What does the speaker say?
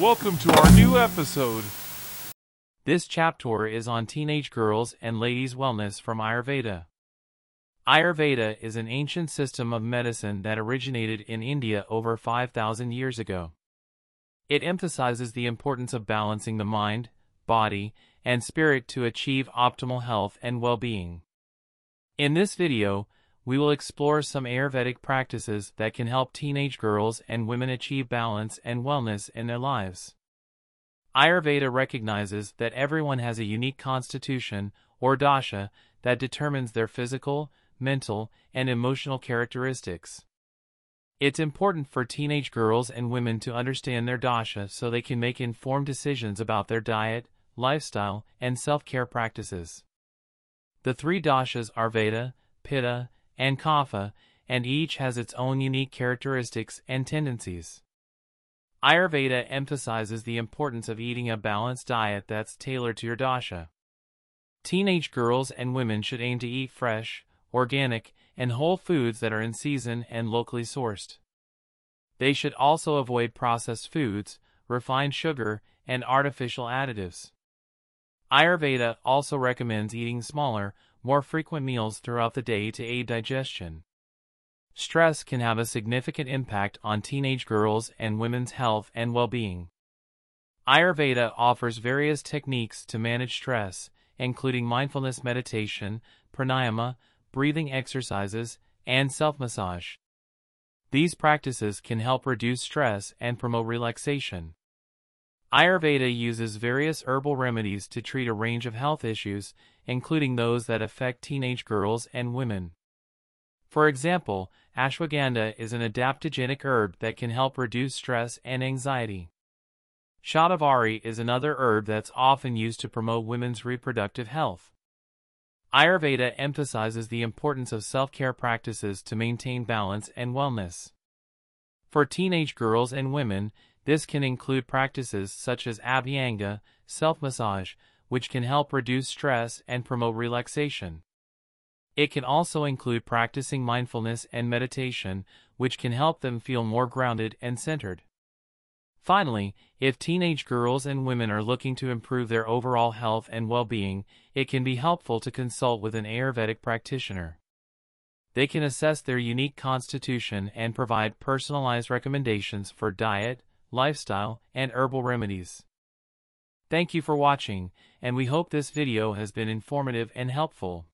Welcome to our new episode. This chapter is on teenage girls and ladies' wellness from Ayurveda. Ayurveda is an ancient system of medicine that originated in India over 5,000 years ago. It emphasizes the importance of balancing the mind, body, and spirit to achieve optimal health and well-being. In this video, we will explore some Ayurvedic practices that can help teenage girls and women achieve balance and wellness in their lives. Ayurveda recognizes that everyone has a unique constitution, or dosha, that determines their physical, mental, and emotional characteristics. It's important for teenage girls and women to understand their dosha so they can make informed decisions about their diet, lifestyle, and self-care practices. The three doshas are Vata, Pitta, and Kapha, and each has its own unique characteristics and tendencies. Ayurveda emphasizes the importance of eating a balanced diet that's tailored to your dosha. Teenage girls and women should aim to eat fresh, organic, and whole foods that are in season and locally sourced. They should also avoid processed foods, refined sugar, and artificial additives. Ayurveda also recommends eating smaller, more frequent meals throughout the day to aid digestion. Stress can have a significant impact on teenage girls and women's health and well-being. Ayurveda offers various techniques to manage stress, including mindfulness meditation, pranayama, breathing exercises, and self-massage. These practices can help reduce stress and promote relaxation. Ayurveda uses various herbal remedies to treat a range of health issues, including those that affect teenage girls and women. For example, ashwagandha is an adaptogenic herb that can help reduce stress and anxiety. Shatavari is another herb that's often used to promote women's reproductive health. Ayurveda emphasizes the importance of self-care practices to maintain balance and wellness. For teenage girls and women, this can include practices such as abhyanga, self-massage, which can help reduce stress and promote relaxation. It can also include practicing mindfulness and meditation, which can help them feel more grounded and centered. Finally, if teenage girls and women are looking to improve their overall health and well-being, it can be helpful to consult with an Ayurvedic practitioner. They can assess their unique constitution and provide personalized recommendations for diet, lifestyle, and herbal remedies. Thank you for watching, and we hope this video has been informative and helpful.